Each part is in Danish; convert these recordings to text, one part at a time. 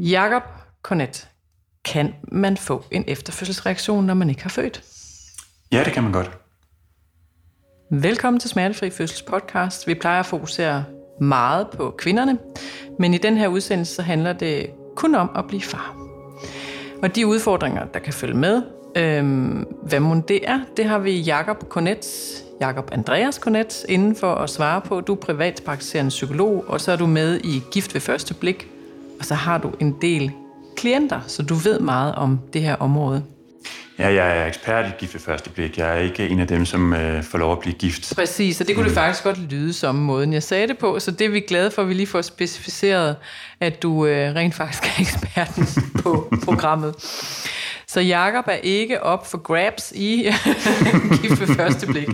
Jakob Cornet, kan man få en efterfødselsreaktion, når man ikke har født? Ja, det kan man godt. Velkommen til Smertefri Fødsels podcast. Vi plejer at fokusere meget på kvinderne, men i den her udsendelse så handler det kun om at blive far. Og de udfordringer, der kan følge med, øhm, hvad må det er, det har vi Jakob Cornet, Jakob Andreas Cornet, inden for at svare på. Du er privatpraktiserende psykolog, og så er du med i Gift ved første blik, og så har du en del klienter, så du ved meget om det her område. Ja, jeg er ekspert i gift ved første blik. Jeg er ikke en af dem, som øh, får lov at blive gift. Præcis, og det kunne mm. det faktisk godt lyde som måden, jeg sagde det på. Så det er vi glade for, at vi lige får specificeret, at du øh, rent faktisk er eksperten på programmet. Så Jakob er ikke op for grabs i gift ved første blik.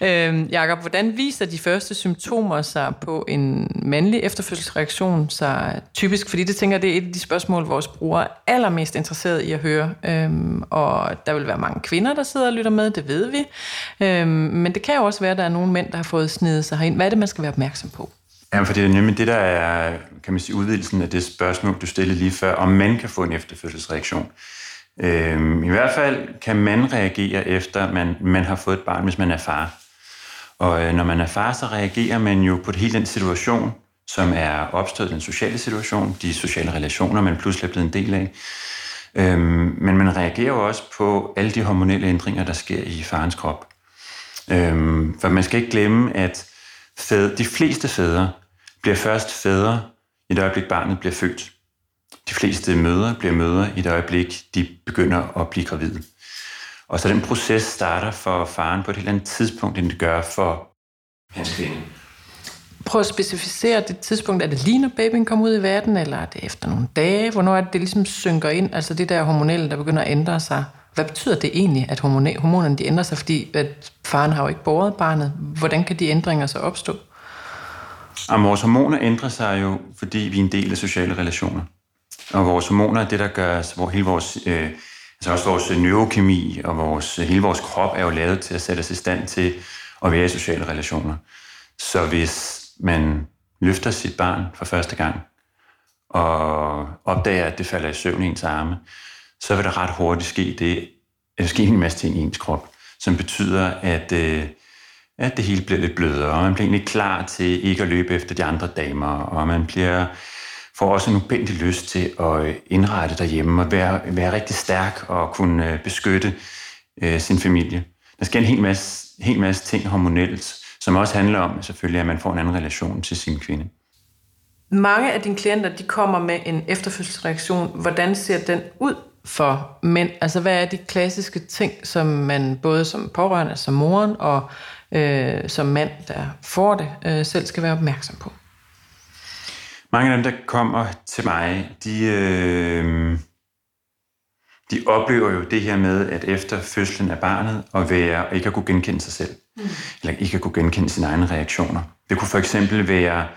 Øhm, Jakob, hvordan viser de første symptomer sig på en mandlig efterfødselsreaktion sig typisk? Fordi det tænker det er et af de spørgsmål, vores brugere er allermest interesseret i at høre. Øhm, og der vil være mange kvinder, der sidder og lytter med, det ved vi. Øhm, men det kan jo også være, at der er nogle mænd, der har fået snedet sig herind. Hvad er det, man skal være opmærksom på? Ja, for det er nemlig det, der er kan man sige, udvidelsen af det spørgsmål, du stillede lige før, om man kan få en efterfødselsreaktion. Øhm, I hvert fald kan man reagere efter, man, man har fået et barn, hvis man er far. Og øh, når man er far, så reagerer man jo på hele den situation, som er opstået, den sociale situation, de sociale relationer, man pludselig er blevet en del af. Øhm, men man reagerer jo også på alle de hormonelle ændringer, der sker i farens krop. Øhm, for man skal ikke glemme, at fæd, de fleste fædre bliver først fædre i det øjeblik, barnet bliver født. De fleste møder bliver møder i det øjeblik, de begynder at blive gravide. Og så den proces starter for faren på et helt andet tidspunkt, end det gør for hans kvinde. Prøv at specificere det tidspunkt. Er det lige når babyen kommer ud i verden, eller er det efter nogle dage? Hvornår er det, det ligesom synker ind? Altså det der hormonelle, der begynder at ændre sig. Hvad betyder det egentlig, at hormonerne de ændrer sig? Fordi at faren har jo ikke båret barnet. Hvordan kan de ændringer så opstå? Og vores hormoner ændrer sig jo, fordi vi er en del af sociale relationer. Og vores hormoner er det, der gør, altså, hvor hele vores, øh, altså også vores neurokemi og vores, øh, hele vores krop er jo lavet til at sætte os i stand til at være i sociale relationer. Så hvis man løfter sit barn for første gang, og opdager, at det falder i søvn i ens arme, så vil der ret hurtigt ske det, der sker en masse ting i ens krop, som betyder, at, øh, at det hele bliver lidt blødere, og man bliver egentlig klar til ikke at løbe efter de andre damer, og man bliver får også en ubændig lyst til at øh, indrette derhjemme og være, være rigtig stærk og kunne øh, beskytte øh, sin familie. Der sker en hel masse, hel masse ting hormonelt, som også handler om selvfølgelig, at man får en anden relation til sin kvinde. Mange af dine klienter, de kommer med en efterfødselsreaktion. Hvordan ser den ud for mænd? Altså, hvad er de klassiske ting, som man både som pårørende, som moren og øh, som mand, der får det, øh, selv skal være opmærksom på? Mange af dem, der kommer til mig, de, øh, de oplever jo det her med, at efter fødslen af barnet, at være, ikke at kunne genkende sig selv, mm. eller ikke at kunne genkende sine egne reaktioner. Det kunne for eksempel være,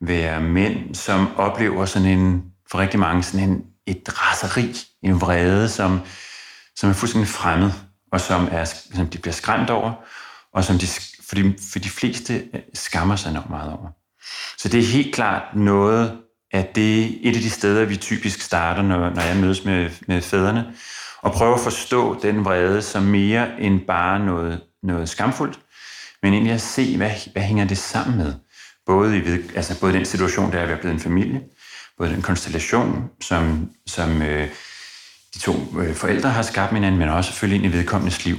være mænd, som oplever sådan en, for rigtig mange, sådan en, et raseri, en vrede, som, som er fuldstændig fremmed, og som, er, som de bliver skræmt over, og som de, for, de, for de fleste skammer sig enormt meget over. Så det er helt klart noget at det er et af de steder, vi typisk starter, når, når jeg mødes med, med fædrene, og prøver at forstå den vrede som mere end bare noget, noget skamfuldt, men egentlig at se, hvad, hvad hænger det sammen med? Både, i, altså både den situation, der er ved at blive en familie, både den konstellation, som, som øh, de to øh, forældre har skabt med hinanden, men også selvfølgelig ind i vedkommendes liv.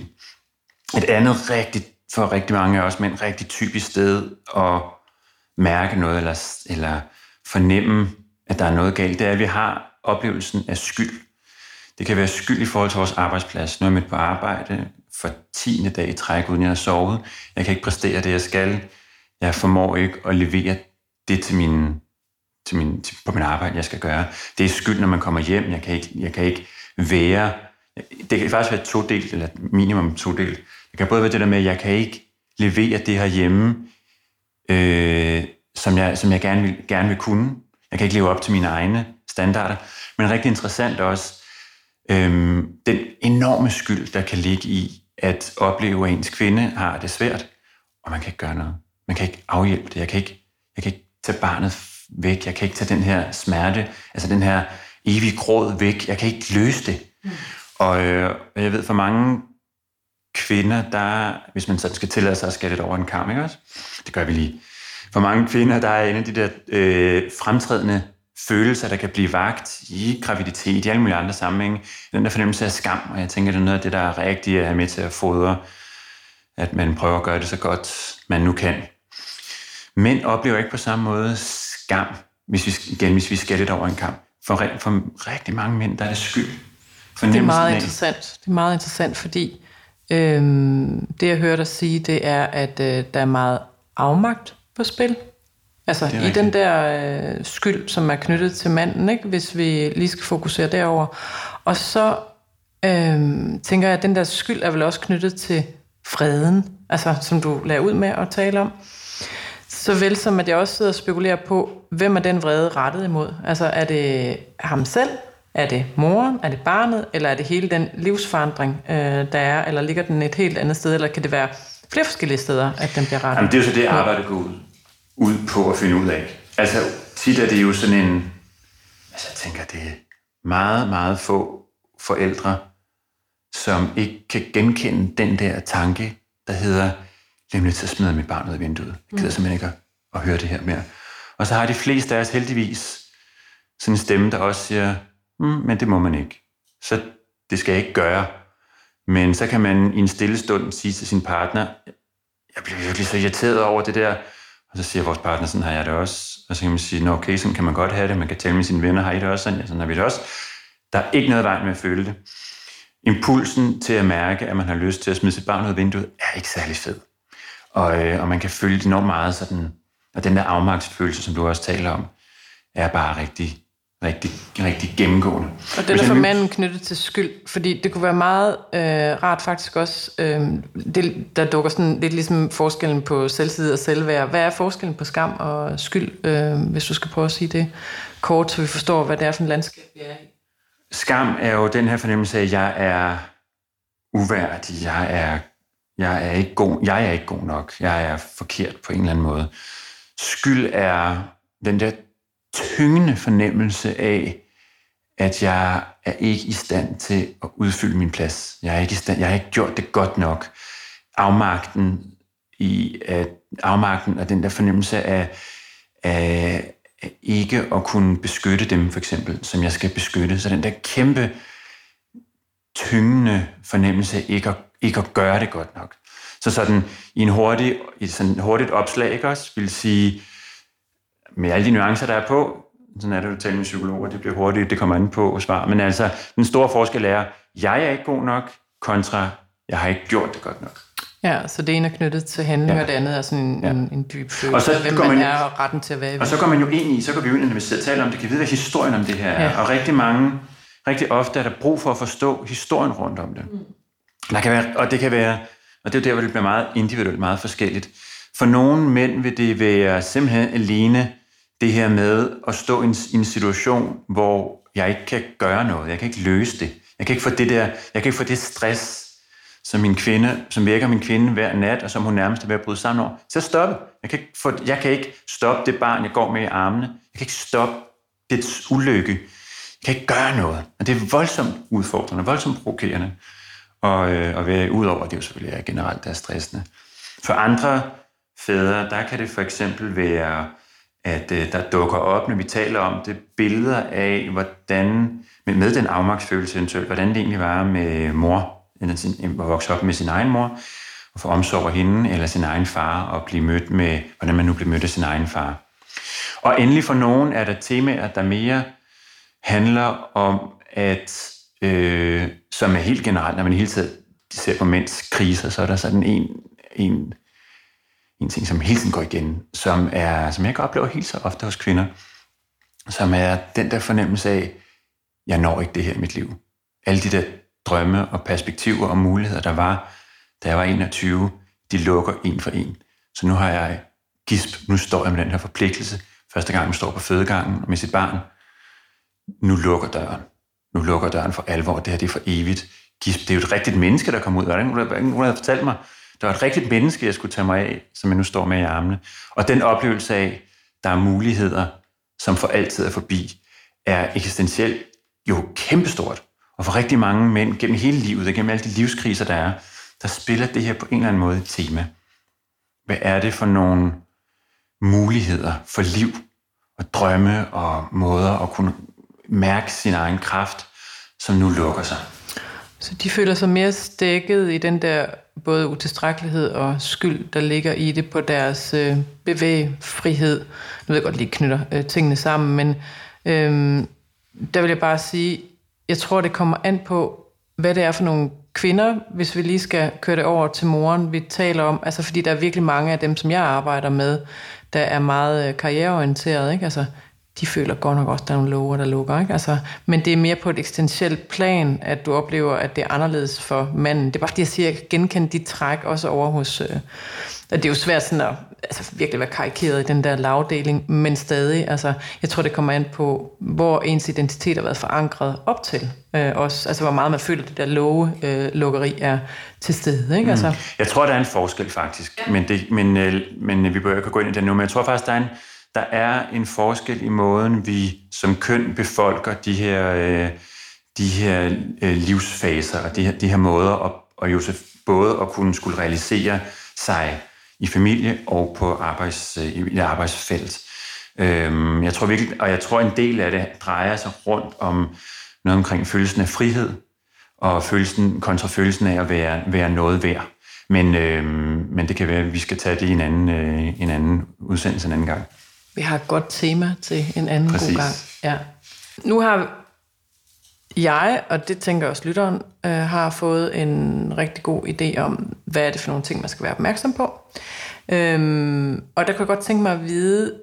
Et andet rigtigt, for rigtig mange af os mænd, rigtig typisk sted at mærke noget, eller, eller fornemme, at der er noget galt, det er, at vi har oplevelsen af skyld. Det kan være skyld i forhold til vores arbejdsplads. Nu er jeg midt på arbejde for tiende dag i træk, uden jeg har sovet. Jeg kan ikke præstere det, jeg skal. Jeg formår ikke at levere det til min, til min, til, på min arbejde, jeg skal gøre. Det er skyld, når man kommer hjem. Jeg kan ikke, jeg kan ikke være... Det kan faktisk være to del, eller minimum to del. Det kan både være det der med, at jeg kan ikke levere det her hjemme, øh, som jeg, som jeg gerne, vil, gerne vil kunne. Jeg kan ikke leve op til mine egne standarder. Men rigtig interessant også, øh, den enorme skyld, der kan ligge i at opleve, at ens kvinde har det svært, og man kan ikke gøre noget. Man kan ikke afhjælpe det. Jeg kan ikke, jeg kan ikke tage barnet væk. Jeg kan ikke tage den her smerte, altså den her evige gråd væk. Jeg kan ikke løse det. Mm. Og øh, jeg ved, for mange kvinder, der, hvis man sådan skal tillade sig at skære lidt over en kamp, ikke også? Det gør vi lige. For mange kvinder, der er en af de der øh, fremtrædende følelser, der kan blive vagt i graviditet, i alle mulige andre sammenhænge. Den der fornemmelse af skam, og jeg tænker, det er noget af det, der er rigtigt at have med til at fodre, at man prøver at gøre det så godt, man nu kan. Mænd oplever ikke på samme måde skam, hvis vi, igen, hvis vi skal lidt over en kamp. For, for rigtig mange mænd, der er det skyld. Det er meget interessant. Det er meget interessant, fordi øhm, det, jeg hørte dig sige, det er, at øh, der er meget afmagt på spil. Altså i den der øh, skyld, som er knyttet til manden, ikke? hvis vi lige skal fokusere derover. Og så øh, tænker jeg, at den der skyld er vel også knyttet til freden, altså som du lader ud med at tale om. Så vel som at jeg også sidder og spekulerer på, hvem er den vrede rettet imod? Altså er det ham selv? Er det moren? Er det barnet? Eller er det hele den livsforandring, øh, der er? Eller ligger den et helt andet sted? Eller kan det være flere forskellige steder, at den bliver rettet? Jamen, det er jo så det, arbejdet går ud ud på at finde ud af. Altså, tit er det jo sådan en... Altså, jeg tænker, det er meget, meget få forældre, som ikke kan genkende den der tanke, der hedder, nemlig til at smide mit barn ud af vinduet. Jeg gider mm. simpelthen ikke at, at høre det her mere. Og så har de fleste af os heldigvis sådan en stemme, der også siger, mm, men det må man ikke. Så det skal jeg ikke gøre. Men så kan man i en stille stund sige til sin partner, jeg bliver virkelig så irriteret over det der og så siger vores partner, sådan har jeg det også. Og så kan man sige, Nå, okay, sådan kan man godt have det. Man kan tale med sine venner, har I det også sådan? Ja, sådan har vi det også. Der er ikke noget vej med at føle det. Impulsen til at mærke, at man har lyst til at smide sit barn ud af vinduet, er ikke særlig fed. Og, øh, og man kan føle det enormt meget sådan, og den der afmagtsfølelse, som du også taler om, er bare rigtig rigtig, rigtig gennemgående. Og den er for manden knyttet til skyld, fordi det kunne være meget øh, rart faktisk også, øh, det, der dukker sådan lidt ligesom forskellen på selvtid og selvværd. Hvad er forskellen på skam og skyld, øh, hvis du skal prøve at sige det kort, så vi forstår, hvad det er for en landskab, vi er i? Skam er jo den her fornemmelse af, at jeg er uværdig, jeg er, jeg er, ikke god, jeg er ikke god nok, jeg er forkert på en eller anden måde. Skyld er den der tyngende fornemmelse af, at jeg er ikke i stand til at udfylde min plads. Jeg er ikke i stand, jeg har ikke gjort det godt nok. Afmagten i at afmagten og den der fornemmelse af, af ikke at kunne beskytte dem, for eksempel, som jeg skal beskytte. Så den der kæmpe tyngende fornemmelse af ikke at, ikke at gøre det godt nok. Så sådan i en hurtig, i sådan hurtigt opslag, ikke også, vil sige, med alle de nuancer, der er på, sådan er det jo tale med psykologer, det bliver hurtigt, det kommer an på svar. Men altså, den store forskel er, jeg er ikke god nok, kontra, jeg har ikke gjort det godt nok. Ja, så det ene er knyttet til handling, ja. og det andet er sådan en, ja. en, en dyb følelse og så hvem man, man er, og retten til at være Og så går man jo ind i, så går vi jo ind, når vi sidder taler om det, kan vide, hvad historien om det her er. Ja. Og rigtig mange, rigtig ofte er der brug for at forstå historien rundt om det. Mm. Der kan være, og det kan være, og det er jo der, hvor det bliver meget individuelt, meget forskelligt. For nogle mænd vil det være simpelthen alene det her med at stå i en, i en situation, hvor jeg ikke kan gøre noget, jeg kan ikke løse det. Jeg kan ikke få det der, jeg kan ikke få det stress, som min kvinde, som vækker min kvinde hver nat, og som hun nærmest er ved at bryde sammen over, til at stoppe. Jeg kan, ikke få, jeg kan ikke stoppe det barn, jeg går med i armene. Jeg kan ikke stoppe dets ulykke. Jeg kan ikke gøre noget. Og det er voldsomt udfordrende, voldsomt provokerende. Og, øh, og være ud over, det er jo selvfølgelig generelt der er stressende. For andre fædre, der kan det for eksempel være at øh, der dukker op, når vi taler om det, billeder af, hvordan, med, med den afmagtsfølelse eventuelt, hvordan det egentlig var med mor, at vokse op med sin egen mor, og få omsorg af hende, eller sin egen far, og blive mødt med, hvordan man nu bliver mødt af sin egen far. Og endelig for nogen er der temaer, der mere handler om, at øh, som er helt generelt, når man hele tiden ser på mænds kriser, så er der sådan en, en en ting, som hele tiden går igen, som, er, som jeg kan oplever helt så ofte hos kvinder, som er den der fornemmelse af, jeg når ikke det her i mit liv. Alle de der drømme og perspektiver og muligheder, der var, da jeg var 21, de lukker en for en. Så nu har jeg gisp, nu står jeg med den her forpligtelse. Første gang, man står på fødegangen med sit barn. Nu lukker døren. Nu lukker døren for alvor. Det her det er for evigt. Gisp, det er jo et rigtigt menneske, der kommer ud. Der er ingen, der har fortalt mig, der var et rigtigt menneske, jeg skulle tage mig af, som jeg nu står med i armene. Og den oplevelse af, der er muligheder, som for altid er forbi, er eksistentielt jo kæmpestort. Og for rigtig mange mænd gennem hele livet, og gennem alle de livskriser, der er, der spiller det her på en eller anden måde et tema. Hvad er det for nogle muligheder for liv og drømme og måder at kunne mærke sin egen kraft, som nu lukker sig? Så de føler sig mere stækket i den der både utilstrækkelighed og skyld, der ligger i det på deres øh, bevægfrihed. Nu ved jeg godt lige knytter øh, tingene sammen, men øh, der vil jeg bare sige, jeg tror, det kommer an på, hvad det er for nogle kvinder, hvis vi lige skal køre det over til moren, vi taler om. Altså fordi der er virkelig mange af dem, som jeg arbejder med, der er meget øh, karriereorienteret. Ikke? Altså, de føler godt nok også, at der er nogle lover, der lukker. Ikke? Altså, men det er mere på et eksistentielt plan, at du oplever, at det er anderledes for manden. Det er bare fordi, jeg siger, at jeg genkender dit træk også over hos... Øh, det er jo svært sådan at altså, virkelig være karikeret i den der lavdeling, men stadig, altså, jeg tror, det kommer an på, hvor ens identitet har været forankret op til. Øh, også, altså, hvor meget man føler, at det der love, øh, lukkeri er til stede. Ikke? Altså. Mm. Jeg tror, der er en forskel faktisk, ja. men, det, men, øh, men vi bør ikke gå ind i det nu, men jeg tror faktisk, der er en, der er en forskel i måden, vi som køn befolker de her, øh, de her øh, livsfaser og de her, de her måder, at, og jo både at kunne skulle realisere sig i familie og på arbejds, øh, i arbejdsfelt. Øhm, jeg tror virkelig, og jeg tror en del af det drejer sig rundt om noget omkring følelsen af frihed, og følelsen kontra følelsen af at være, være noget værd. Men, øh, men det kan være, at vi skal tage det i en anden, øh, en anden udsendelse en anden gang. Vi har et godt tema til en anden Præcis. god gang. Ja. Nu har jeg, og det tænker også lytteren, øh, har fået en rigtig god idé om, hvad er det for nogle ting, man skal være opmærksom på. Øhm, og der kunne jeg godt tænke mig at vide,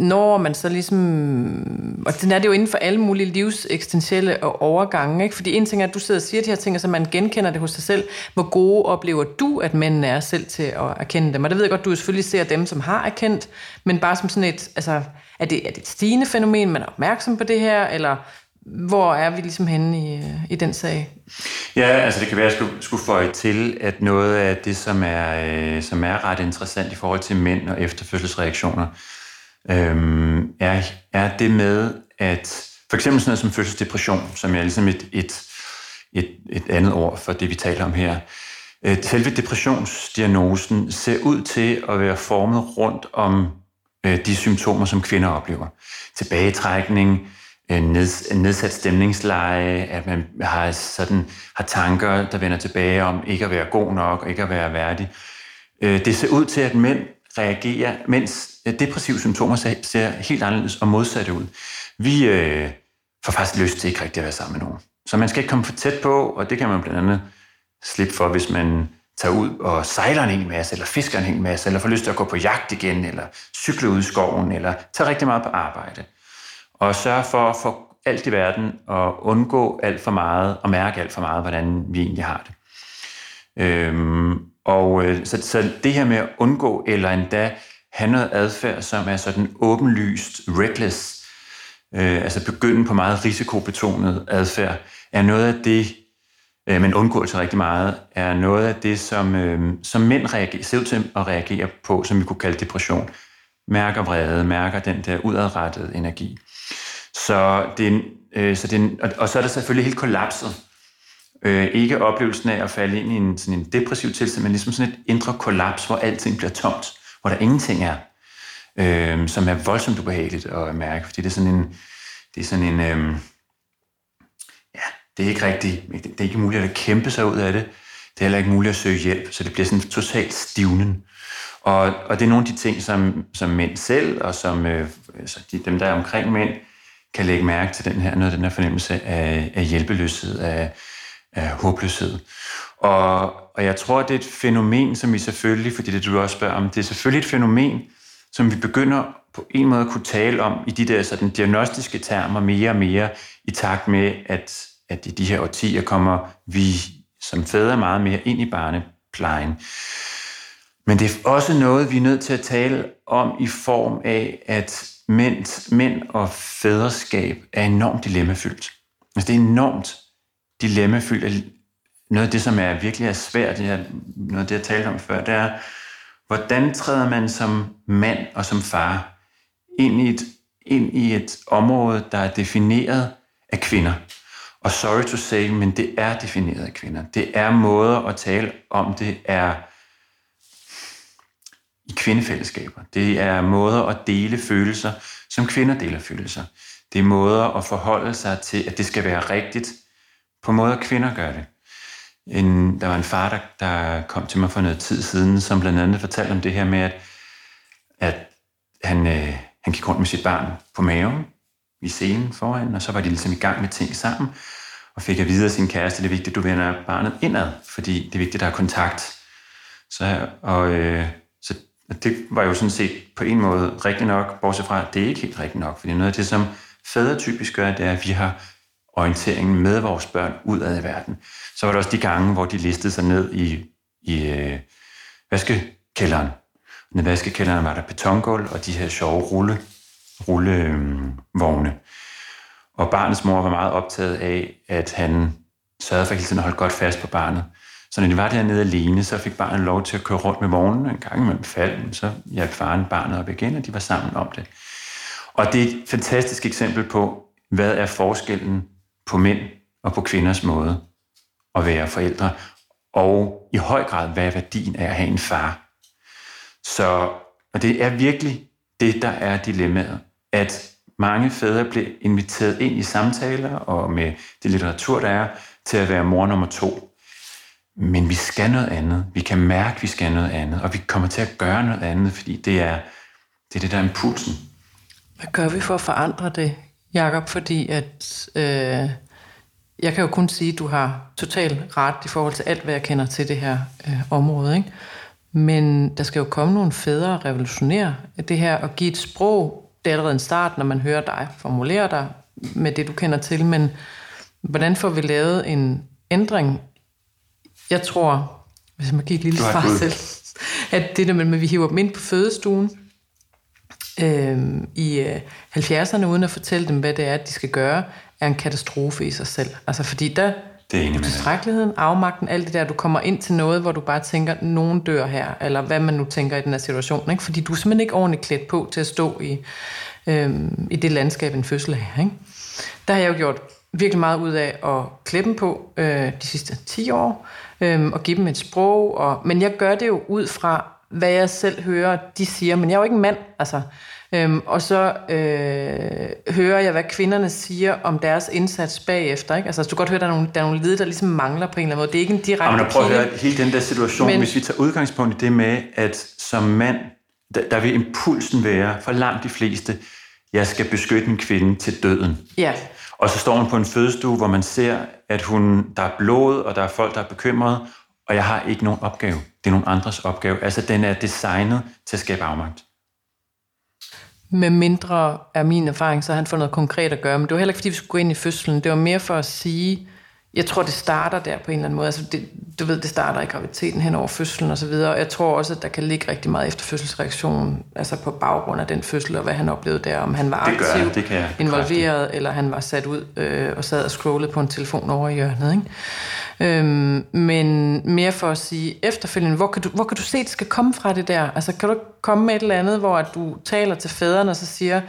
når man så ligesom, og den er det jo inden for alle mulige livseksistentielle overgange, ikke? fordi en ting er, at du sidder og siger de her ting, og så man genkender det hos sig selv. Hvor gode oplever du, at mændene er selv til at erkende dem? Og der ved jeg godt, du selvfølgelig ser dem, som har erkendt, men bare som sådan et, altså, er det, er det et stigende fænomen, man er opmærksom på det her, eller hvor er vi ligesom henne i, i den sag? Ja, altså det kan være, at jeg skulle, skulle føje til, at noget af det, som er, øh, som er ret interessant i forhold til mænd og efterfødselsreaktioner, øh, er, er det med, at for eksempel sådan noget som fødselsdepression, som er ligesom et, et, et, et andet ord for det, vi taler om her. Øh, selve depressionsdiagnosen ser ud til at være formet rundt om øh, de symptomer, som kvinder oplever. Tilbagetrækning, øh, nedsat stemningsleje, at man har, sådan, har tanker, der vender tilbage om ikke at være god nok og ikke at være værdig. Øh, det ser ud til, at mænd reagerer, mens depressive symptomer ser helt anderledes og modsatte ud. Vi øh, får faktisk lyst til ikke rigtig at være sammen med nogen. Så man skal ikke komme for tæt på, og det kan man blandt andet slippe for, hvis man tager ud og sejler en hel masse, eller fisker en hel masse, eller får lyst til at gå på jagt igen, eller cykle ud i skoven, eller tage rigtig meget på arbejde. Og sørge for at få alt i verden og undgå alt for meget, og mærke alt for meget, hvordan vi egentlig har det. Øhm, og øh, så, så det her med at undgå, eller endda have noget adfærd, som er sådan åbenlyst reckless, øh, altså begynde på meget risikobetonet adfærd, er noget af det, øh, men undgåelse rigtig meget, er noget af det, som, øh, som mænd reagerer, ser ud til at reagere på, som vi kunne kalde depression. Mærker vrede, mærker den der udadrettede energi. Så det, øh, så det, og, og så er der selvfølgelig helt kollapset. Øh, ikke oplevelsen af at falde ind i en, sådan en depressiv tilstand, men ligesom sådan et indre kollaps, hvor alting bliver tomt hvor der ingenting er, øh, som er voldsomt ubehageligt at mærke, fordi det er sådan en, det er sådan en, øh, ja, det er ikke rigtigt, det er ikke muligt at kæmpe sig ud af det, det er heller ikke muligt at søge hjælp, så det bliver sådan totalt stivnen. Og, og det er nogle af de ting, som, som mænd selv, og som øh, altså de, dem, der er omkring mænd, kan lægge mærke til den her, noget af den her fornemmelse af, af hjælpeløshed, af, af håbløshed. Og, og jeg tror, det er et fænomen, som vi selvfølgelig, fordi det du også spørger om, det er selvfølgelig et fænomen, som vi begynder på en måde at kunne tale om i de der sådan, diagnostiske termer mere og mere, i takt med, at, at i de her årtier kommer vi som fædre meget mere ind i barneplejen. Men det er også noget, vi er nødt til at tale om i form af, at mænd, mænd og fædreskab er enormt dilemmafyldt. Altså det er enormt dilemmafyldt noget af det, som er virkelig er svært, det er, noget af det, jeg talte om før, det er, hvordan træder man som mand og som far ind i et, ind i et område, der er defineret af kvinder. Og sorry to say, men det er defineret af kvinder. Det er måder at tale om det er i kvindefællesskaber. Det er måder at dele følelser, som kvinder deler følelser. Det er måder at forholde sig til, at det skal være rigtigt, på måder kvinder gør det. En, der var en far, der, der kom til mig for noget tid siden, som blandt andet fortalte om det her med, at, at han, øh, han gik rundt med sit barn på maven i scenen foran, og så var de ligesom i gang med ting sammen, og fik at vide af sin kæreste, det er vigtigt, at du vender barnet indad, fordi det er vigtigt, at der er kontakt. Så, og, øh, så det var jo sådan set på en måde rigtigt nok, bortset fra, at det er ikke helt rigtigt nok, fordi noget af det, som fædre typisk gør, det er, at vi har orienteringen med vores børn udad i verden. Så var der også de gange, hvor de listede sig ned i, i øh, vaskekælderen. Nede i vaskekælderen var der betongulv og de her sjove rulle, rullevogne. Øhm, øh, og barnets mor var meget optaget af, at han sørgede for hele tiden at holde godt fast på barnet. Så når de var dernede alene, så fik barnet lov til at køre rundt med vognen en gang imellem falden. Så hjalp faren barnet op igen, og de var sammen om det. Og det er et fantastisk eksempel på, hvad er forskellen på mænd og på kvinders måde at være forældre, og i høj grad, hvad er værdien af at have en far. Så og det er virkelig det, der er dilemmaet, at mange fædre bliver inviteret ind i samtaler og med det litteratur, der er, til at være mor nummer to. Men vi skal noget andet. Vi kan mærke, at vi skal noget andet, og vi kommer til at gøre noget andet, fordi det er det, er det der er impulsen. Hvad gør vi for at forandre det, Jakob? Fordi at øh, jeg kan jo kun sige, at du har totalt ret i forhold til alt, hvad jeg kender til det her øh, område. Ikke? Men der skal jo komme nogle fædre og revolutionere det her og give et sprog. Det er allerede en start, når man hører dig formulere dig med det, du kender til. Men hvordan får vi lavet en ændring? Jeg tror, hvis man giver et lille svar selv, at det der med, at vi hiver dem ind på fødestuen, øh, i øh, 70'erne, uden at fortælle dem, hvad det er, de skal gøre, er en katastrofe i sig selv. Altså fordi der, det er tilstrækkeligheden, afmagten, alt det der, du kommer ind til noget, hvor du bare tænker, nogen dør her, eller hvad man nu tænker i den her situation, ikke? fordi du er simpelthen ikke ordentligt klædt på til at stå i, øh, i det landskab, en fødsel er. Ikke? Der har jeg jo gjort virkelig meget ud af at klæde dem på øh, de sidste 10 år, øh, og give dem et sprog, og, men jeg gør det jo ud fra, hvad jeg selv hører, de siger, men jeg er jo ikke en mand, altså. Øhm, og så øh, hører jeg, hvad kvinderne siger om deres indsats bagefter. Ikke? Altså, du kan godt høre, der er nogle, der er nogle led, der ligesom mangler på en eller anden måde. Det er ikke en direkte Jamen, prøv at høre, hele den der situation, men, hvis vi tager udgangspunkt i det med, at som mand, der, der vil impulsen være for langt de fleste, jeg skal beskytte en kvinde til døden. Ja. Og så står man på en fødestue, hvor man ser, at hun, der er blod, og der er folk, der er bekymrede, og jeg har ikke nogen opgave. Det er nogle andres opgave. Altså, den er designet til at skabe afmagt. Med mindre er min erfaring, så har han fået noget konkret at gøre. Men det var heller ikke, fordi vi skulle gå ind i fødslen. Det var mere for at sige, jeg tror, det starter der på en eller anden måde. Altså, det, du ved, det starter i graviditeten hen over fødslen og så videre. Og jeg tror også, at der kan ligge rigtig meget efterfødselsreaktion, altså på baggrund af den fødsel, og hvad han oplevede der. Om han var det aktiv, det, det kan jeg involveret, eller han var sat ud øh, og sad og scrollede på en telefon over i hjørnet. Ikke? Øhm, men mere for at sige efterfølgende, hvor kan, du, hvor kan du se, det skal komme fra det der? Altså, kan du komme med et eller andet, hvor at du taler til fædrene og så siger,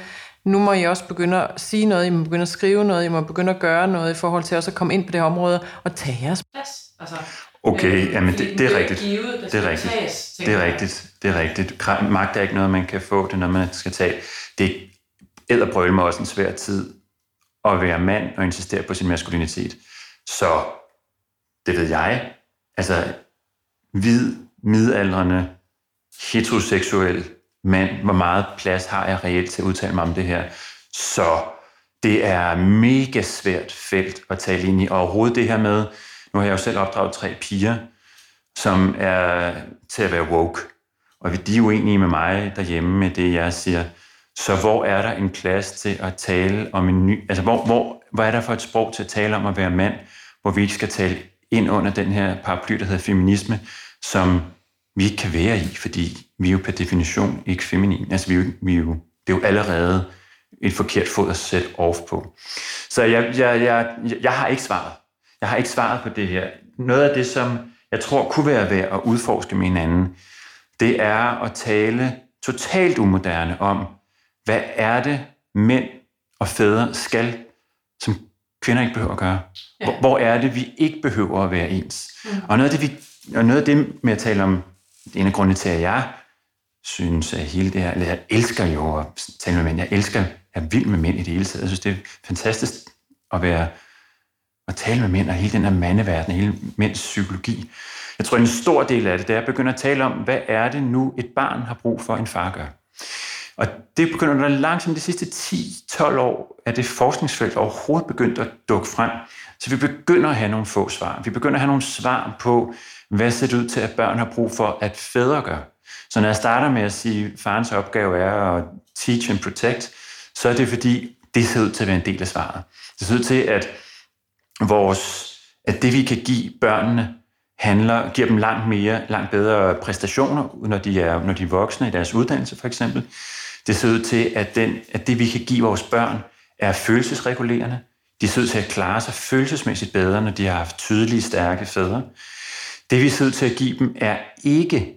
nu må I også begynde at sige noget, I må begynde at skrive noget, I må begynde at gøre noget i forhold til også at komme ind på det her område og tage jeres plads. Altså, okay, øh, jamen det, det er rigtigt. Givet, det er rigtigt. Tages, det er rigtigt. Det er rigtigt. Magt er ikke noget, man kan få, det er noget, man skal tage. Det er brøl mig også en svær tid at være mand og insistere på sin maskulinitet. Så det ved jeg. Altså, hvid, midaldrende, heteroseksuel mand, hvor meget plads har jeg reelt til at udtale mig om det her. Så det er mega svært felt at tale ind i. Og overhovedet det her med, nu har jeg jo selv opdraget tre piger, som er til at være woke. Og de er uenige med mig derhjemme med det, jeg siger. Så hvor er der en plads til at tale om en ny... Altså, hvor, hvor, hvad er der for et sprog til at tale om at være mand, hvor vi ikke skal tale ind under den her paraply, der hedder feminisme, som vi ikke kan være i, fordi vi er jo per definition ikke feminin. Altså, vi er jo, vi er jo, det er jo allerede et forkert fod at sætte off på. Så jeg, jeg, jeg, jeg har ikke svaret. Jeg har ikke svaret på det her. Noget af det, som jeg tror kunne være værd at udforske med hinanden, det er at tale totalt umoderne om, hvad er det, mænd og fædre skal, som kvinder ikke behøver at gøre? Ja. Hvor, hvor er det, vi ikke behøver at være ens? Mm. Og noget af det, vi, og noget af det med at tale om, en af grundene til, at jeg synes, at hele det her, eller jeg elsker jo at tale med mænd, jeg elsker, jeg er vild med mænd i det hele taget. Jeg synes, det er fantastisk at være at tale med mænd og hele den her mandeverden, hele mænds psykologi. Jeg tror, en stor del af det, det er at begynde at tale om, hvad er det nu, et barn har brug for, en far gør. Og det begynder der langsomt de sidste 10-12 år, at det forskningsfelt overhovedet begyndt at dukke frem. Så vi begynder at have nogle få svar. Vi begynder at have nogle svar på, hvad ser det ud til, at børn har brug for, at fædre gør. Så når jeg starter med at sige, at farens opgave er at teach and protect, så er det fordi, det ser ud til at være en del af svaret. Det ser ud til, at, vores, at det vi kan give børnene, handler, giver dem langt mere, langt bedre præstationer, når de er, når de er voksne i deres uddannelse for eksempel. Det ser ud til, at, den, at det vi kan give vores børn, er følelsesregulerende. De ser ud til at klare sig følelsesmæssigt bedre, når de har haft tydelige, stærke fædre. Det vi ser ud til at give dem, er ikke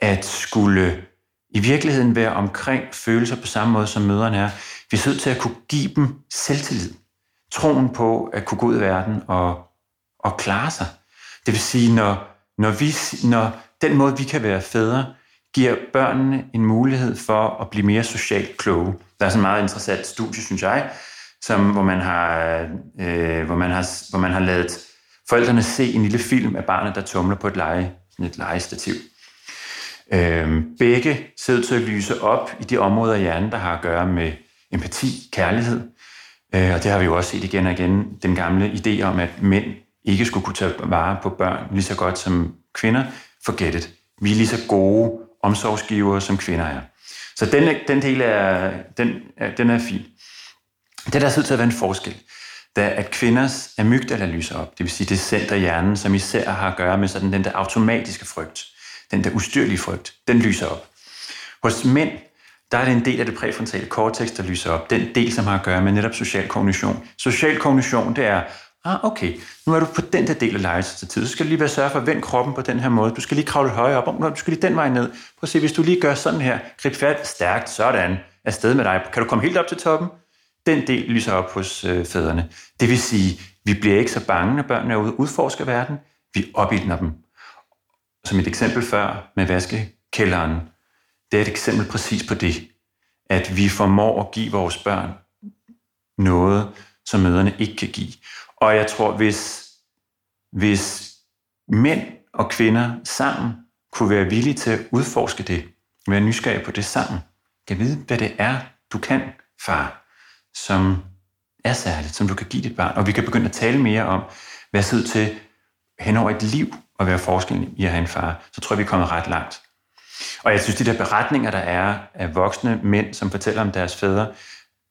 at skulle i virkeligheden være omkring følelser på samme måde, som møderne er. Vi er nødt til at kunne give dem selvtillid. Troen på at kunne gå ud i verden og, og klare sig. Det vil sige, når, når, vi, når den måde, vi kan være fædre, giver børnene en mulighed for at blive mere socialt kloge. Der er sådan en meget interessant studie, synes jeg, som, hvor, man har, øh, hvor, man har, hvor man har lavet forældrene se en lille film af barnet, der tumler på et, lege, et legestativ. Øh, begge sidder til at lyse op i de områder i hjernen, der har at gøre med empati, kærlighed. Øh, og det har vi jo også set igen og igen, den gamle idé om, at mænd ikke skulle kunne tage vare på børn lige så godt som kvinder. Forget it. Vi er lige så gode omsorgsgiver, som kvinder er. Så den, den del er, den, den er fin. Det der altså ser ud til at være en forskel, da at kvinders amygdala lyser op, det vil sige det center i hjernen, som især har at gøre med sådan den der automatiske frygt, den der ustyrlige frygt, den lyser op. Hos mænd, der er det en del af det præfrontale cortex, der lyser op. Den del, som har at gøre med netop social kognition. Social kognition, det er, ah, okay, nu er du på den der del af legetid, så skal du lige være sørge for at vende kroppen på den her måde. Du skal lige kravle højere op, og du skal lige den vej ned. Prøv at se, hvis du lige gør sådan her, grib fat stærkt, sådan, afsted med dig. Kan du komme helt op til toppen? Den del lyser op hos øh, fædrene. Det vil sige, vi bliver ikke så bange, når børnene er ude og udforsker verden. Vi opildner dem som et eksempel før med vaskekælderen, det er et eksempel præcis på det, at vi formår at give vores børn noget, som møderne ikke kan give. Og jeg tror, hvis, hvis mænd og kvinder sammen kunne være villige til at udforske det, være nysgerrige på det sammen, kan vide, hvad det er, du kan, far, som er særligt, som du kan give dit barn. Og vi kan begynde at tale mere om, hvad ser ud til hen over et liv at være forskellen i at have en far, så tror jeg, vi er kommet ret langt. Og jeg synes, de der beretninger, der er af voksne mænd, som fortæller om deres fædre,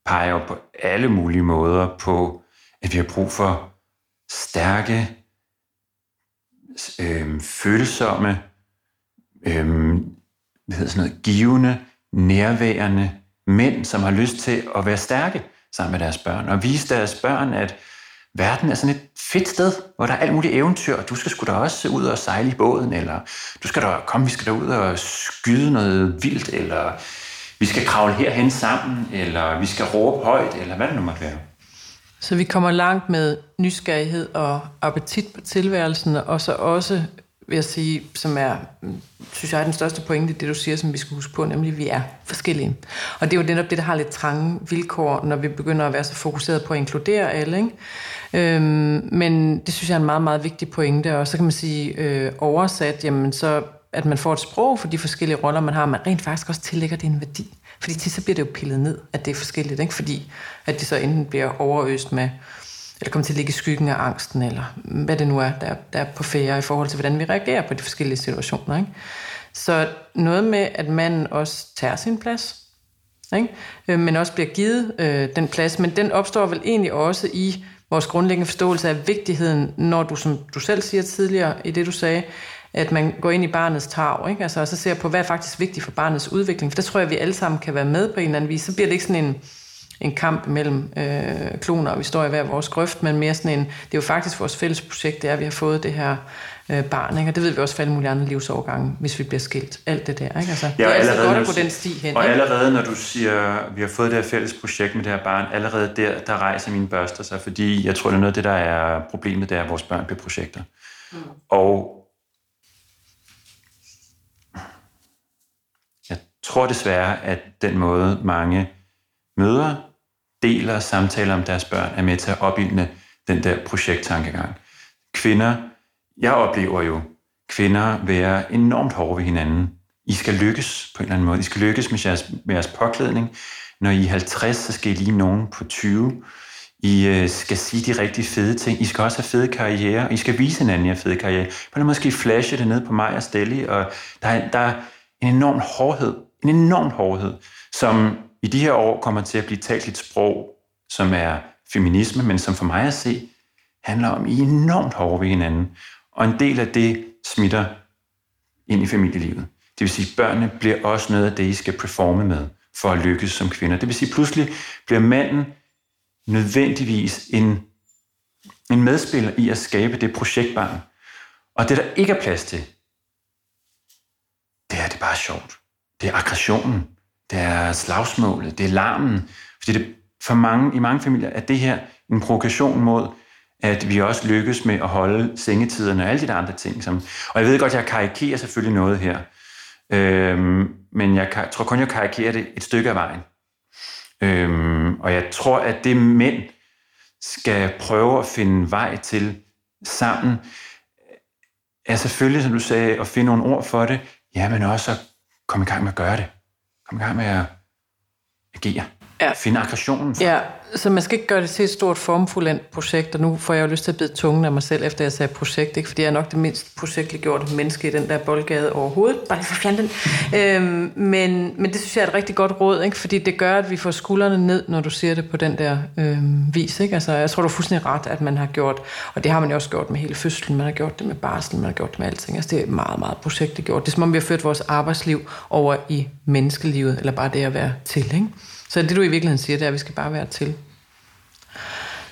peger jo på alle mulige måder på, at vi har brug for stærke, øh, følsomme, øh, hvad hedder sådan noget, givende, nærværende mænd, som har lyst til at være stærke sammen med deres børn, og vise deres børn, at verden er sådan et fedt sted, hvor der er alt muligt eventyr, og du skal sgu da også ud og sejle i båden, eller du skal da komme, vi skal da ud og skyde noget vildt, eller vi skal kravle herhen sammen, eller vi skal råbe højt, eller hvad det nu måtte være. Så vi kommer langt med nysgerrighed og appetit på tilværelsen, og så også, vil jeg sige, som er, mm, synes jeg, er den største pointe, det du siger, som vi skal huske på, nemlig, at vi er forskellige. Og det er jo netop det, der har lidt trange vilkår, når vi begynder at være så fokuseret på at inkludere alle. Ikke? Øhm, men det synes jeg er en meget, meget vigtig pointe, og så kan man sige øh, oversat, jamen så at man får et sprog for de forskellige roller, man har, man rent faktisk også tillægger det en værdi. Fordi til så bliver det jo pillet ned, at det er forskelligt, ikke? fordi at det så enten bliver overøst med, eller kommer til at ligge i skyggen af angsten, eller hvad det nu er, der, der er på færre i forhold til, hvordan vi reagerer på de forskellige situationer. Ikke? Så noget med, at manden også tager sin plads, ikke? Øh, men også bliver givet øh, den plads, men den opstår vel egentlig også i vores grundlæggende forståelse af vigtigheden, når du, som du selv siger tidligere i det, du sagde, at man går ind i barnets tag, ikke? Altså, og så ser på, hvad er faktisk vigtigt for barnets udvikling. For der tror jeg, at vi alle sammen kan være med på en eller anden vis. Så bliver det ikke sådan en, en kamp mellem øh, kloner, og vi står i hver vores grøft, men mere sådan en, det er jo faktisk vores fælles projekt, det er, at vi har fået det her øh, barn, ikke? og det ved vi også for alle mulige andre livsovergange, hvis vi bliver skilt. Alt det der, ikke? Altså, ja, det er altid godt at gå den sti hen. Og ikke? allerede når du siger, at vi har fået det her fælles projekt med det her barn, allerede der, der rejser mine børster sig, fordi jeg tror, det er noget af det, der er problemet, det er, at vores børn bliver projekter. Mm. Og jeg tror desværre, at den måde mange møder, deler og samtaler om deres børn, er med til at opildne den der projekttankegang. Kvinder, jeg oplever jo kvinder være enormt hårde ved hinanden. I skal lykkes på en eller anden måde. I skal lykkes med jeres, med jeres påklædning. Når I er 50, så skal I lige nogen på 20. I øh, skal sige de rigtig fede ting. I skal også have fede karriere. I skal vise hinanden, at I har fede karriere. På den måde skal I flashe det ned på mig og Stelli. Og der er, der er en enorm hårdhed. En enorm hårdhed, som i de her år kommer til at blive talt et sprog, som er feminisme, men som for mig at se, handler om, I er enormt hårde ved hinanden. Og en del af det smitter ind i familielivet. Det vil sige, at børnene bliver også noget af det, I skal performe med for at lykkes som kvinder. Det vil sige, at pludselig bliver manden nødvendigvis en, en medspiller i at skabe det projektbarn. Og det, der ikke er plads til, det er, det er bare sjovt. Det er aggressionen. Det er slagsmålet. Det er larmen. Fordi det, for mange, i mange familier er det her en provokation mod, at vi også lykkes med at holde sengetiderne og alle de der andre ting. Som, og jeg ved godt, jeg karikerer selvfølgelig noget her. Øhm, men jeg tror kun, jeg karikerer det et stykke af vejen. Øhm, og jeg tror, at det mænd skal prøve at finde vej til sammen, er selvfølgelig, som du sagde, at finde nogle ord for det, ja, men også at kom i gang med at gøre det. Kom i gang med at agere. Ja. Finde aggressionen. Ja, så man skal ikke gøre det til et stort formfuldendt projekt, og nu får jeg jo lyst til at bide tungen af mig selv, efter jeg sagde projekt, ikke? fordi jeg er nok det mindst projektliggjorte menneske i den der boldgade overhovedet. Bare for fjern den. øhm, men, men det synes jeg er et rigtig godt råd, ikke? fordi det gør, at vi får skuldrene ned, når du siger det på den der øhm, vis. Ikke? Altså, jeg tror, du er fuldstændig ret, at man har gjort, og det har man jo også gjort med hele fødslen, man har gjort det med barsel, man har gjort det med alting. Altså, det er meget, meget projektliggjort. Det er som om, vi har ført vores arbejdsliv over i menneskelivet, eller bare det at være til. Ikke? Så det, du i virkeligheden siger, det er, at vi skal bare være til.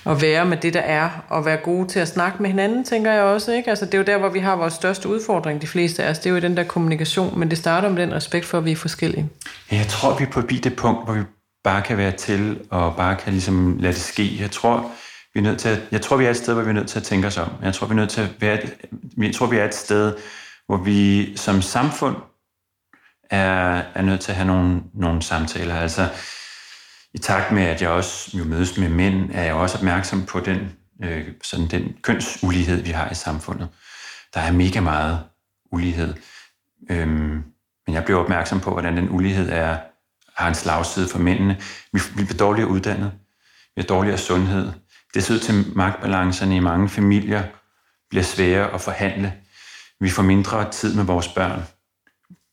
Og være med det, der er, og være gode til at snakke med hinanden, tænker jeg også. Ikke? Altså, det er jo der, hvor vi har vores største udfordring, de fleste af os. Det er jo i den der kommunikation, men det starter med den respekt for, at vi er forskellige. Ja, jeg tror, vi er på det punkt, hvor vi bare kan være til, og bare kan ligesom lade det ske. Jeg tror, vi er nødt til at, jeg tror, vi er et sted, hvor vi er nødt til at tænke os om. Jeg tror, vi er nødt til at være jeg tror, vi er et sted, hvor vi som samfund er, er nødt til at have nogle, nogle samtaler. Altså, i takt med, at jeg også jo mødes med mænd, er jeg også opmærksom på den, øh, sådan den kønsulighed, vi har i samfundet. Der er mega meget ulighed. Øhm, men jeg bliver opmærksom på, hvordan den ulighed er, har en slagside for mændene. Vi, vi bliver dårligere uddannet. Vi har dårligere sundhed. Det ser ud til, magtbalancerne i mange familier bliver svære at forhandle. Vi får mindre tid med vores børn.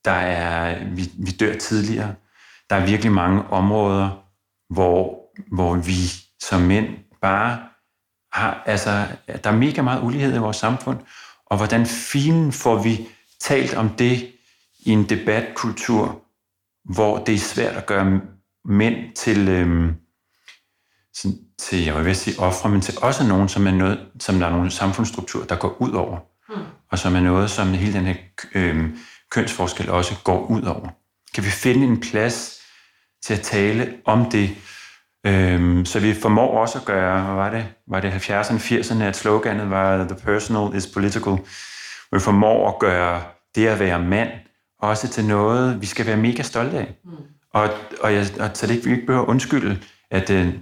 Der er, vi, vi dør tidligere. Der er virkelig mange områder, hvor, hvor vi som mænd bare har, altså, der er mega meget ulighed i vores samfund, og hvordan filen får vi talt om det i en debatkultur, hvor det er svært at gøre mænd til, øhm, til jeg vil sige ofre, men til også nogen, som er noget, som der er nogle samfundsstrukturer, der går ud over, mm. og som er noget, som hele den her øhm, kønsforskel også går ud over. Kan vi finde en plads til at tale om det. Øhm, så vi formår også at gøre, hvad var det, var det 70'erne, 80'erne, at sloganet var The personal is political. Vi formår at gøre det at være mand også til noget, vi skal være mega stolte af. Mm. Og, og, jeg, og så det ikke, vi ikke behøver undskylde, at øh,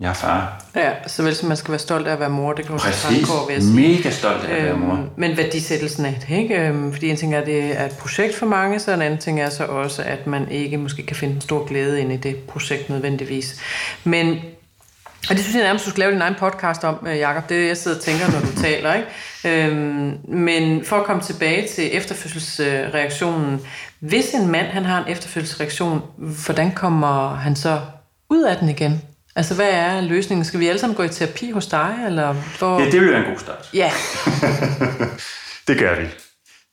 jeg er far. Ja, så vel som man skal være stolt af at være mor, det kan du Præcis, vil jeg sige. mega stolt af at være mor. Øhm, men værdisættelsen af det, ikke? Øhm, fordi en ting er, at det er et projekt for mange, så en anden ting er så også, at man ikke måske kan finde en stor glæde ind i det projekt nødvendigvis. Men og det synes jeg nærmest, du skal lave din egen podcast om, øh, Jacob. Det er jeg sidder og tænker, når du taler. Ikke? Øhm, men for at komme tilbage til efterfødselsreaktionen. Hvis en mand han har en efterfødselsreaktion, hvordan kommer han så ud af den igen? Altså, hvad er løsningen? Skal vi alle sammen gå i terapi hos dig? Eller hvor... Ja, det vil være en god start. Ja. det gør vi.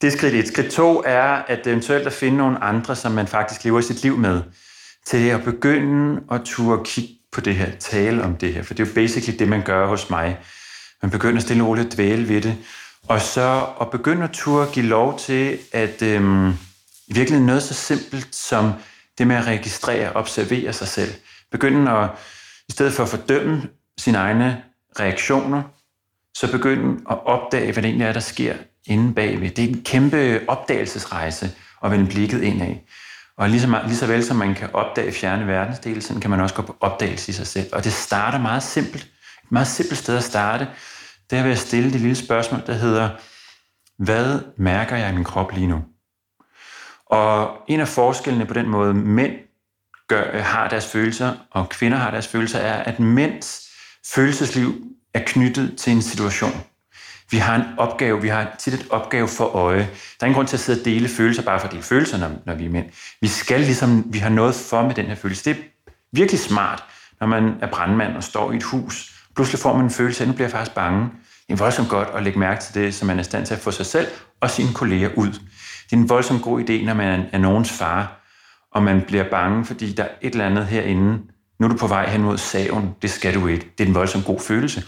Det er skridt et. Skridt to er, at eventuelt at finde nogle andre, som man faktisk lever sit liv med, til at begynde at turde kigge på det her, tale om det her, for det er jo basically det, man gør hos mig. Man begynder stille og roligt at dvæle ved det, og så at begynde at turde give lov til, at øhm, i virkeligheden noget så simpelt som det med at registrere og observere sig selv. Begynde at, i stedet for at fordømme sine egne reaktioner, så begynde at opdage, hvad det egentlig er, der sker inde bagved. Det er en kæmpe opdagelsesrejse at vende blikket indad. Og lige så, lige så vel som man kan opdage fjerne verdensdele, så kan man også gå på opdagelse i sig selv. Og det starter meget simpelt. Et meget simpelt sted at starte, det er ved at stille det lille spørgsmål, der hedder, hvad mærker jeg i min krop lige nu? Og en af forskellene på den måde, mænd gør, øh, har deres følelser, og kvinder har deres følelser, er, at mænds følelsesliv er knyttet til en situation. Vi har en opgave, vi har tit et opgave for øje. Der er ingen grund til at sidde og dele følelser, bare for at dele følelser, når, når vi er mænd. Vi skal ligesom, vi har noget for med den her følelse. Det er virkelig smart, når man er brandmand og står i et hus. Pludselig får man en følelse at nu bliver jeg faktisk bange. Det er voldsomt godt at lægge mærke til det, så man er i stand til at få sig selv og sine kolleger ud. Det er en voldsomt god idé, når man er nogens far, og man bliver bange, fordi der er et eller andet herinde. Nu er du på vej hen mod saven. Det skal du ikke. Det er en voldsom god følelse.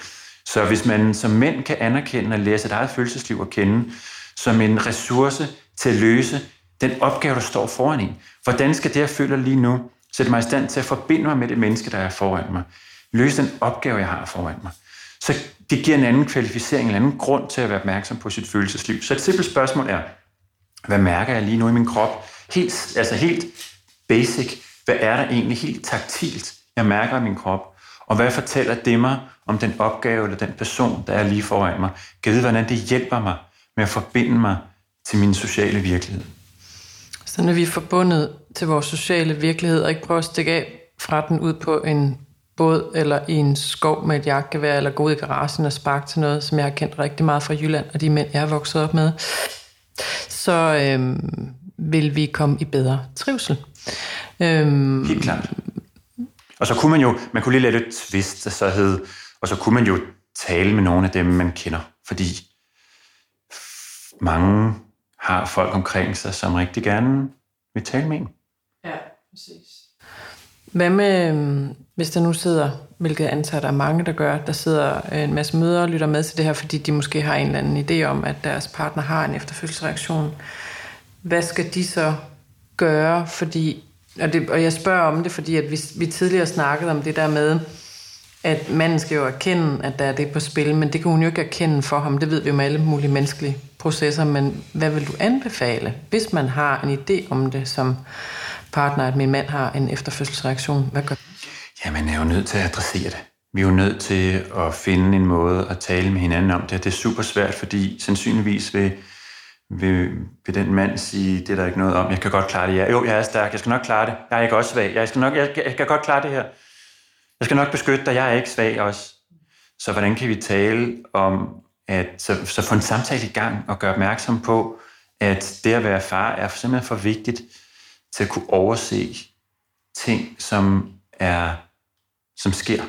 Så hvis man som mænd kan anerkende og lære sit eget følelsesliv at kende som en ressource til at løse den opgave, der står foran en. Hvordan skal det, jeg føler lige nu, sætte mig i stand til at forbinde mig med det menneske, der er foran mig? Løse den opgave, jeg har foran mig. Så det giver en anden kvalificering, en anden grund til at være opmærksom på sit følelsesliv. Så et simpelt spørgsmål er, hvad mærker jeg lige nu i min krop? Helt, altså helt basic. Hvad er der egentlig helt taktilt, jeg mærker i min krop? Og hvad fortæller det mig om den opgave eller den person, der er lige foran mig? Kan vide, hvordan det hjælper mig med at forbinde mig til min sociale virkelighed? Så når vi er forbundet til vores sociale virkelighed, og ikke prøver at stikke af fra den ud på en båd eller i en skov med et jagtgevær, eller gå ud i garagen og sparke til noget, som jeg har kendt rigtig meget fra Jylland, og de mænd, jeg er vokset op med, så øhm, vil vi komme i bedre trivsel. Øhm, Helt klart. Og så kunne man jo, man kunne lige lade det twist, der så hed, og så kunne man jo tale med nogle af dem, man kender, fordi mange har folk omkring sig, som rigtig gerne vil tale med en. Ja, præcis. Hvad med, øhm, hvis der nu sidder, hvilket antager der er mange, der gør, der sidder en masse møder og lytter med til det her, fordi de måske har en eller anden idé om, at deres partner har en efterfølgelsesreaktion. Hvad skal de så gøre? Fordi, og, det, og jeg spørger om det, fordi at vi, vi tidligere snakkede om det der med, at manden skal jo erkende, at der er det på spil, men det kan hun jo ikke erkende for ham. Det ved vi jo med alle mulige menneskelige processer, men hvad vil du anbefale, hvis man har en idé om det som partner, at min mand har en efterfødselsreaktion? Hvad gør Ja, man er jo nødt til at adressere det. Vi er jo nødt til at finde en måde at tale med hinanden om det. Det er super svært, fordi sandsynligvis vil, vil, vil den mand sige, det er der ikke noget om. Jeg kan godt klare det. Ja, jo, jeg er stærk. Jeg skal nok klare det. Jeg er ikke også svag. Jeg, skal nok, jeg, jeg kan godt klare det her. Jeg skal nok beskytte dig. Jeg er ikke svag også. Så hvordan kan vi tale om, at så, så få en samtale i gang og gøre opmærksom på, at det at være far er simpelthen for vigtigt til at kunne overse ting, som er som sker.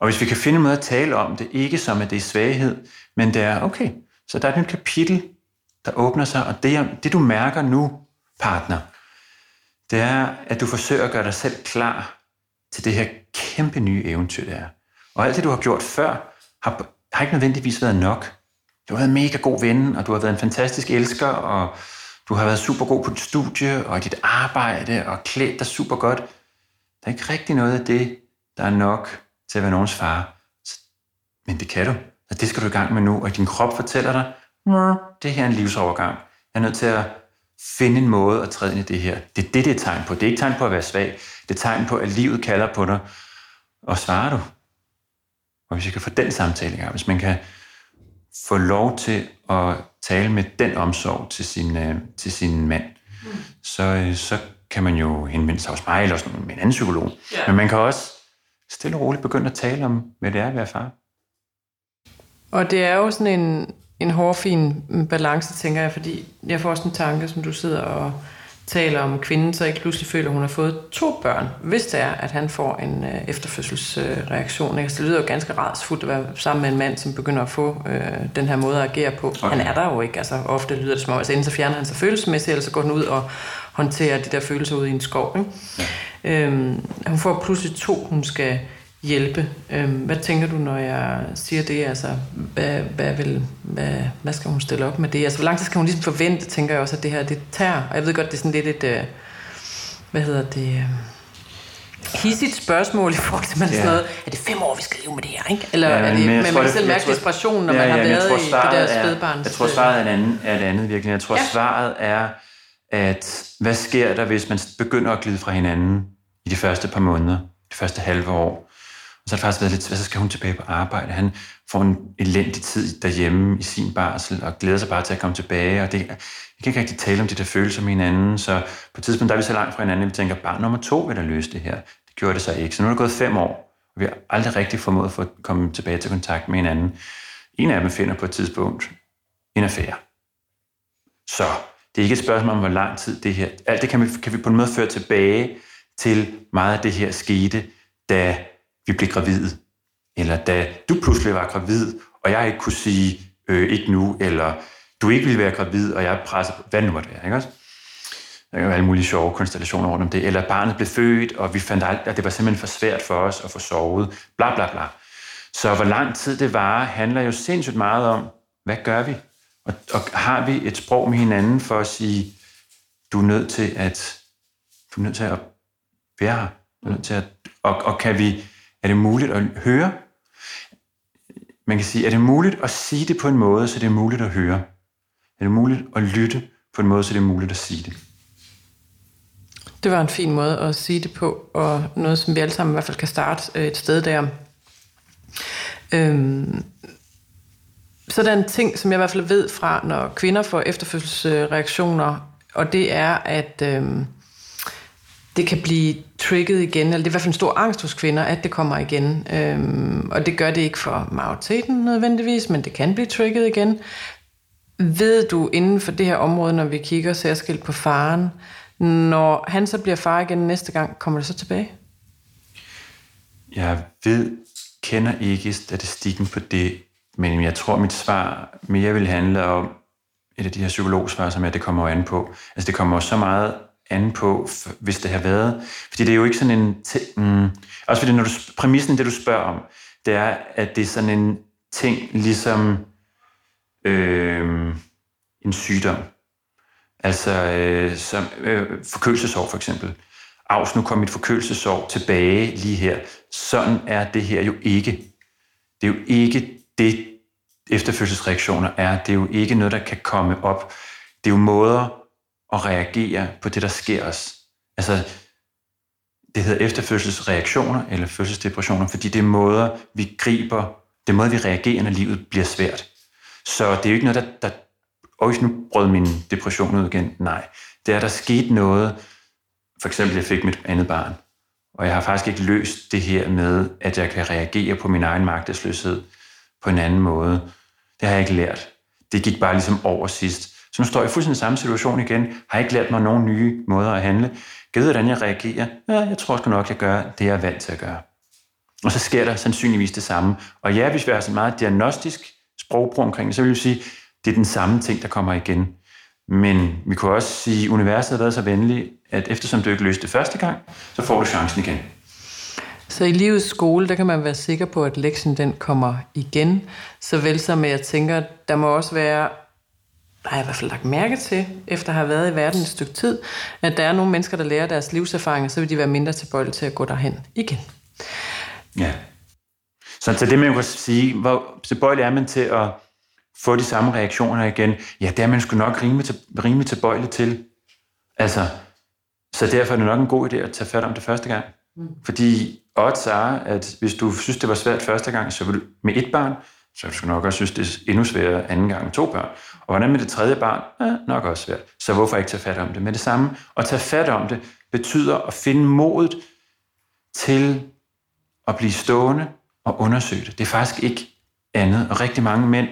Og hvis vi kan finde en måde at tale om det, ikke som at det er svaghed, men det er, okay, så der er et kapitel, der åbner sig, og det, det du mærker nu, partner, det er, at du forsøger at gøre dig selv klar til det her kæmpe nye eventyr, det er. Og alt det, du har gjort før, har, har ikke nødvendigvis været nok. Du har været en mega god ven, og du har været en fantastisk elsker, og du har været super god på dit studie, og dit arbejde, og klædt dig super godt. Der er ikke rigtig noget af det, der er nok til at være nogens far. Men det kan du. Og det skal du i gang med nu. Og din krop fortæller dig, det her er en livsovergang. Jeg er nødt til at finde en måde at træde ind i det her. Det er det, det er tegn på. Det er ikke tegn på at være svag. Det er tegn på, at livet kalder på dig. Og svarer du? Og hvis vi kan få den samtale i gang, hvis man kan få lov til at tale med den omsorg til sin, øh, til sin mand, mm. så, øh, så kan man jo henvende sig hos mig eller hos med en anden psykolog. Ja. Men man kan også stille og roligt begynde at tale om, hvad det er at være far. Og det er jo sådan en, en hårfin balance, tænker jeg, fordi jeg får også en tanke, som du sidder og taler om kvinden, så ikke pludselig føler, at hun har fået to børn, hvis det er, at han får en øh, efterfødselsreaktion. Øh, det lyder jo ganske rædsfuldt at være sammen med en mand, som begynder at få øh, den her måde at agere på. Okay. Han er der jo ikke. Altså, ofte lyder det som om, altså enten så fjerner han sig følelsesmæssigt, eller så går han ud og håndterer de der følelser ud i en skov. Ikke? Ja. Øhm, hun får pludselig to, hun skal hjælpe. Øhm, hvad tænker du, når jeg siger det? Altså, hvad, hvad, vil, hvad, hvad skal hun stille op med det? Altså, hvor lang tid skal hun ligesom forvente, tænker jeg også, at det her, det tager? Og jeg ved godt, det er sådan lidt et, øh, hvad hedder det, øh, hissigt spørgsmål i forhold til, man ja. sådan noget, er det fem år, vi skal leve med det her, ikke? Eller ja, er det, men man kan selv mærke desperation, når ja, man har ja, været tror, i det der spædbarns... Jeg tror, svaret er et andet, er et andet virkelig. Jeg tror, ja. svaret er, at hvad sker der, hvis man begynder at glide fra hinanden i de første par måneder, de første halve år? Og så har det faktisk været lidt, så skal hun tilbage på arbejde. Han får en elendig tid derhjemme i sin barsel, og glæder sig bare til at komme tilbage. Og det, vi kan ikke rigtig tale om de der følelser med hinanden, så på et tidspunkt der er vi så langt fra hinanden, at vi tænker, barn nummer to vil da løse det her. Det gjorde det så ikke. Så nu er det gået fem år, og vi har aldrig rigtig formået at få komme tilbage til kontakt med hinanden. En af dem finder på et tidspunkt en affære. Så det er ikke et spørgsmål om, hvor lang tid det her... Alt det kan vi, kan vi på en måde føre tilbage til meget af det her skete, da vi blev gravide. Eller da du pludselig var gravid, og jeg ikke kunne sige, øh, ikke nu, eller du ikke ville være gravid, og jeg presser på, hvad nu måtte det, ikke også? Der kan jo alle mulige sjove konstellationer rundt om det. Eller barnet blev født, og vi fandt alt, at det var simpelthen for svært for os at få sovet. Bla, bla, bla. Så hvor lang tid det var, handler jo sindssygt meget om, hvad gør vi? Og, og har vi et sprog med hinanden for at sige, du er nødt til at, du er nødt til at være her. Du er nødt til at, og, og kan vi, er det muligt at høre? Man kan sige, er det muligt at sige det på en måde, så det er muligt at høre? Er det muligt at lytte på en måde, så det er muligt at sige det? Det var en fin måde at sige det på, og noget, som vi alle sammen i hvert fald kan starte øh, et sted der. Øhm, så der er en ting, som jeg i hvert fald ved fra, når kvinder får efterfødselsreaktioner, og det er, at øhm, det kan blive trigget igen, eller det er i hvert fald en stor angst hos kvinder, at det kommer igen. Øhm, og det gør det ikke for majoriteten nødvendigvis, men det kan blive trigget igen. Ved du inden for det her område, når vi kigger særskilt på faren, når han så bliver far igen næste gang, kommer det så tilbage? Jeg ved, kender ikke statistikken på det, men jeg tror, mit svar mere vil handle om et af de her psykologsvar, som er, det kommer an på. Altså det kommer så meget an på, hvis det har været. Fordi det er jo ikke sådan en... Mm, også fordi når du, præmissen, det du spørger om, det er, at det er sådan en ting, ligesom øh, en sygdom. Altså øh, som øh, forkølelsesår for eksempel. Avs, nu kom mit forkølelsesår tilbage lige her. Sådan er det her jo ikke. Det er jo ikke det, efterfødselsreaktioner er. Det er jo ikke noget, der kan komme op. Det er jo måder at reagere på det, der sker os. Altså, det hedder efterfødselsreaktioner eller fødselsdepressioner, fordi det er måder, vi griber, det er måder, vi reagerer, når livet bliver svært. Så det er jo ikke noget, der, der og nu brød min depression ud igen. Nej, det er, der skete noget. For eksempel, jeg fik mit andet barn, og jeg har faktisk ikke løst det her med, at jeg kan reagere på min egen magtesløshed på en anden måde. Det har jeg ikke lært. Det gik bare ligesom over sidst. Så nu står jeg i fuldstændig samme situation igen. Har ikke lært mig nogen nye måder at handle. Jeg ved, hvordan jeg reagerer. Ja, jeg tror sgu nok, jeg gør det, jeg er vant til at gøre. Og så sker der sandsynligvis det samme. Og ja, hvis vi har så meget diagnostisk sprogbrug omkring det, så vil vi sige, det er den samme ting, der kommer igen. Men vi kunne også sige, at universet har været så venlig, at eftersom du ikke løste det første gang, så får du chancen igen. Så i livets skole, der kan man være sikker på, at lektien den kommer igen. Så vel som jeg tænker, der må også være, har jeg i hvert fald lagt mærke til, efter at have været i verden et stykke tid, at der er nogle mennesker, der lærer deres livserfaringer, så vil de være mindre tilbøjelige til at gå derhen igen. Ja. Så til det, man kan sige, hvor tilbøjelig er man til at få de samme reaktioner igen, ja, det er man sgu nok rimelig, til, rimelig tilbøjelig til. Altså, så derfor er det nok en god idé at tage fat om det første gang. Mm. Fordi odds er, at hvis du synes, det var svært første gang, så vil du med et barn, så du skal nok også synes, det er endnu sværere anden gang med to børn. Og hvordan med det tredje barn? Ja, nok også svært. Så hvorfor ikke tage fat om det med det samme? At tage fat om det betyder at finde modet til at blive stående og undersøge det. Det er faktisk ikke andet. Og rigtig mange mænd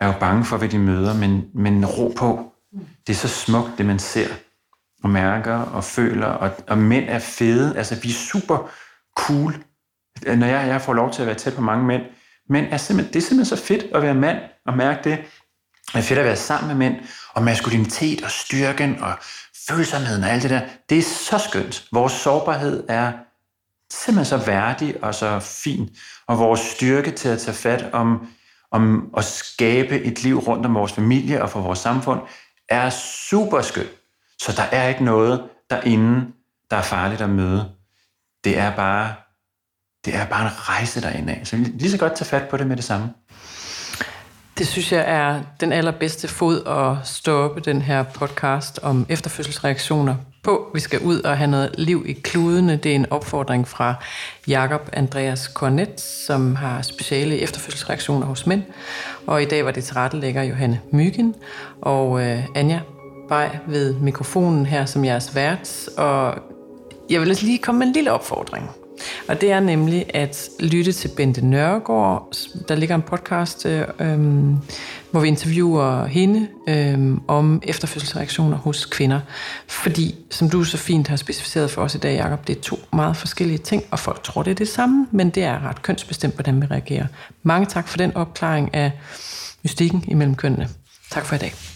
er jo bange for, hvad de møder, men, men ro på. Det er så smukt, det man ser og mærker og føler, og, og mænd er fede. Altså, vi er super cool. Når jeg, jeg får lov til at være tæt på mange mænd, men er simpelthen, det er simpelthen så fedt at være mand og mærke det. Det er fedt at være sammen med mænd, og maskulinitet og styrken og følsomheden og alt det der. Det er så skønt. Vores sårbarhed er simpelthen så værdig og så fin, og vores styrke til at tage fat om, om at skabe et liv rundt om vores familie og for vores samfund, er super skøn. Så der er ikke noget derinde, der er farligt at møde. Det er bare, det er bare en rejse derinde af. Så lige så godt tage fat på det med det samme. Det synes jeg er den allerbedste fod at stoppe den her podcast om efterfødselsreaktioner på. Vi skal ud og have noget liv i kludene. Det er en opfordring fra Jakob Andreas Kornet, som har speciale efterfødselsreaktioner hos mænd. Og i dag var det tilrettelægger Johanne Myggen og øh, Anja Bay ved mikrofonen her som jeres vært. Og jeg vil altså lige komme med en lille opfordring. Og det er nemlig at lytte til Bente Nørgaard. Der ligger en podcast, øh, øhm, hvor vi interviewer hende øh, om efterfødselsreaktioner hos kvinder. Fordi, som du så fint har specificeret for os i dag, Jacob, det er to meget forskellige ting, og folk tror, det er det samme, men det er ret kønsbestemt, hvordan vi reagerer. Mange tak for den opklaring af mystikken imellem kønnene. Tak for i dag.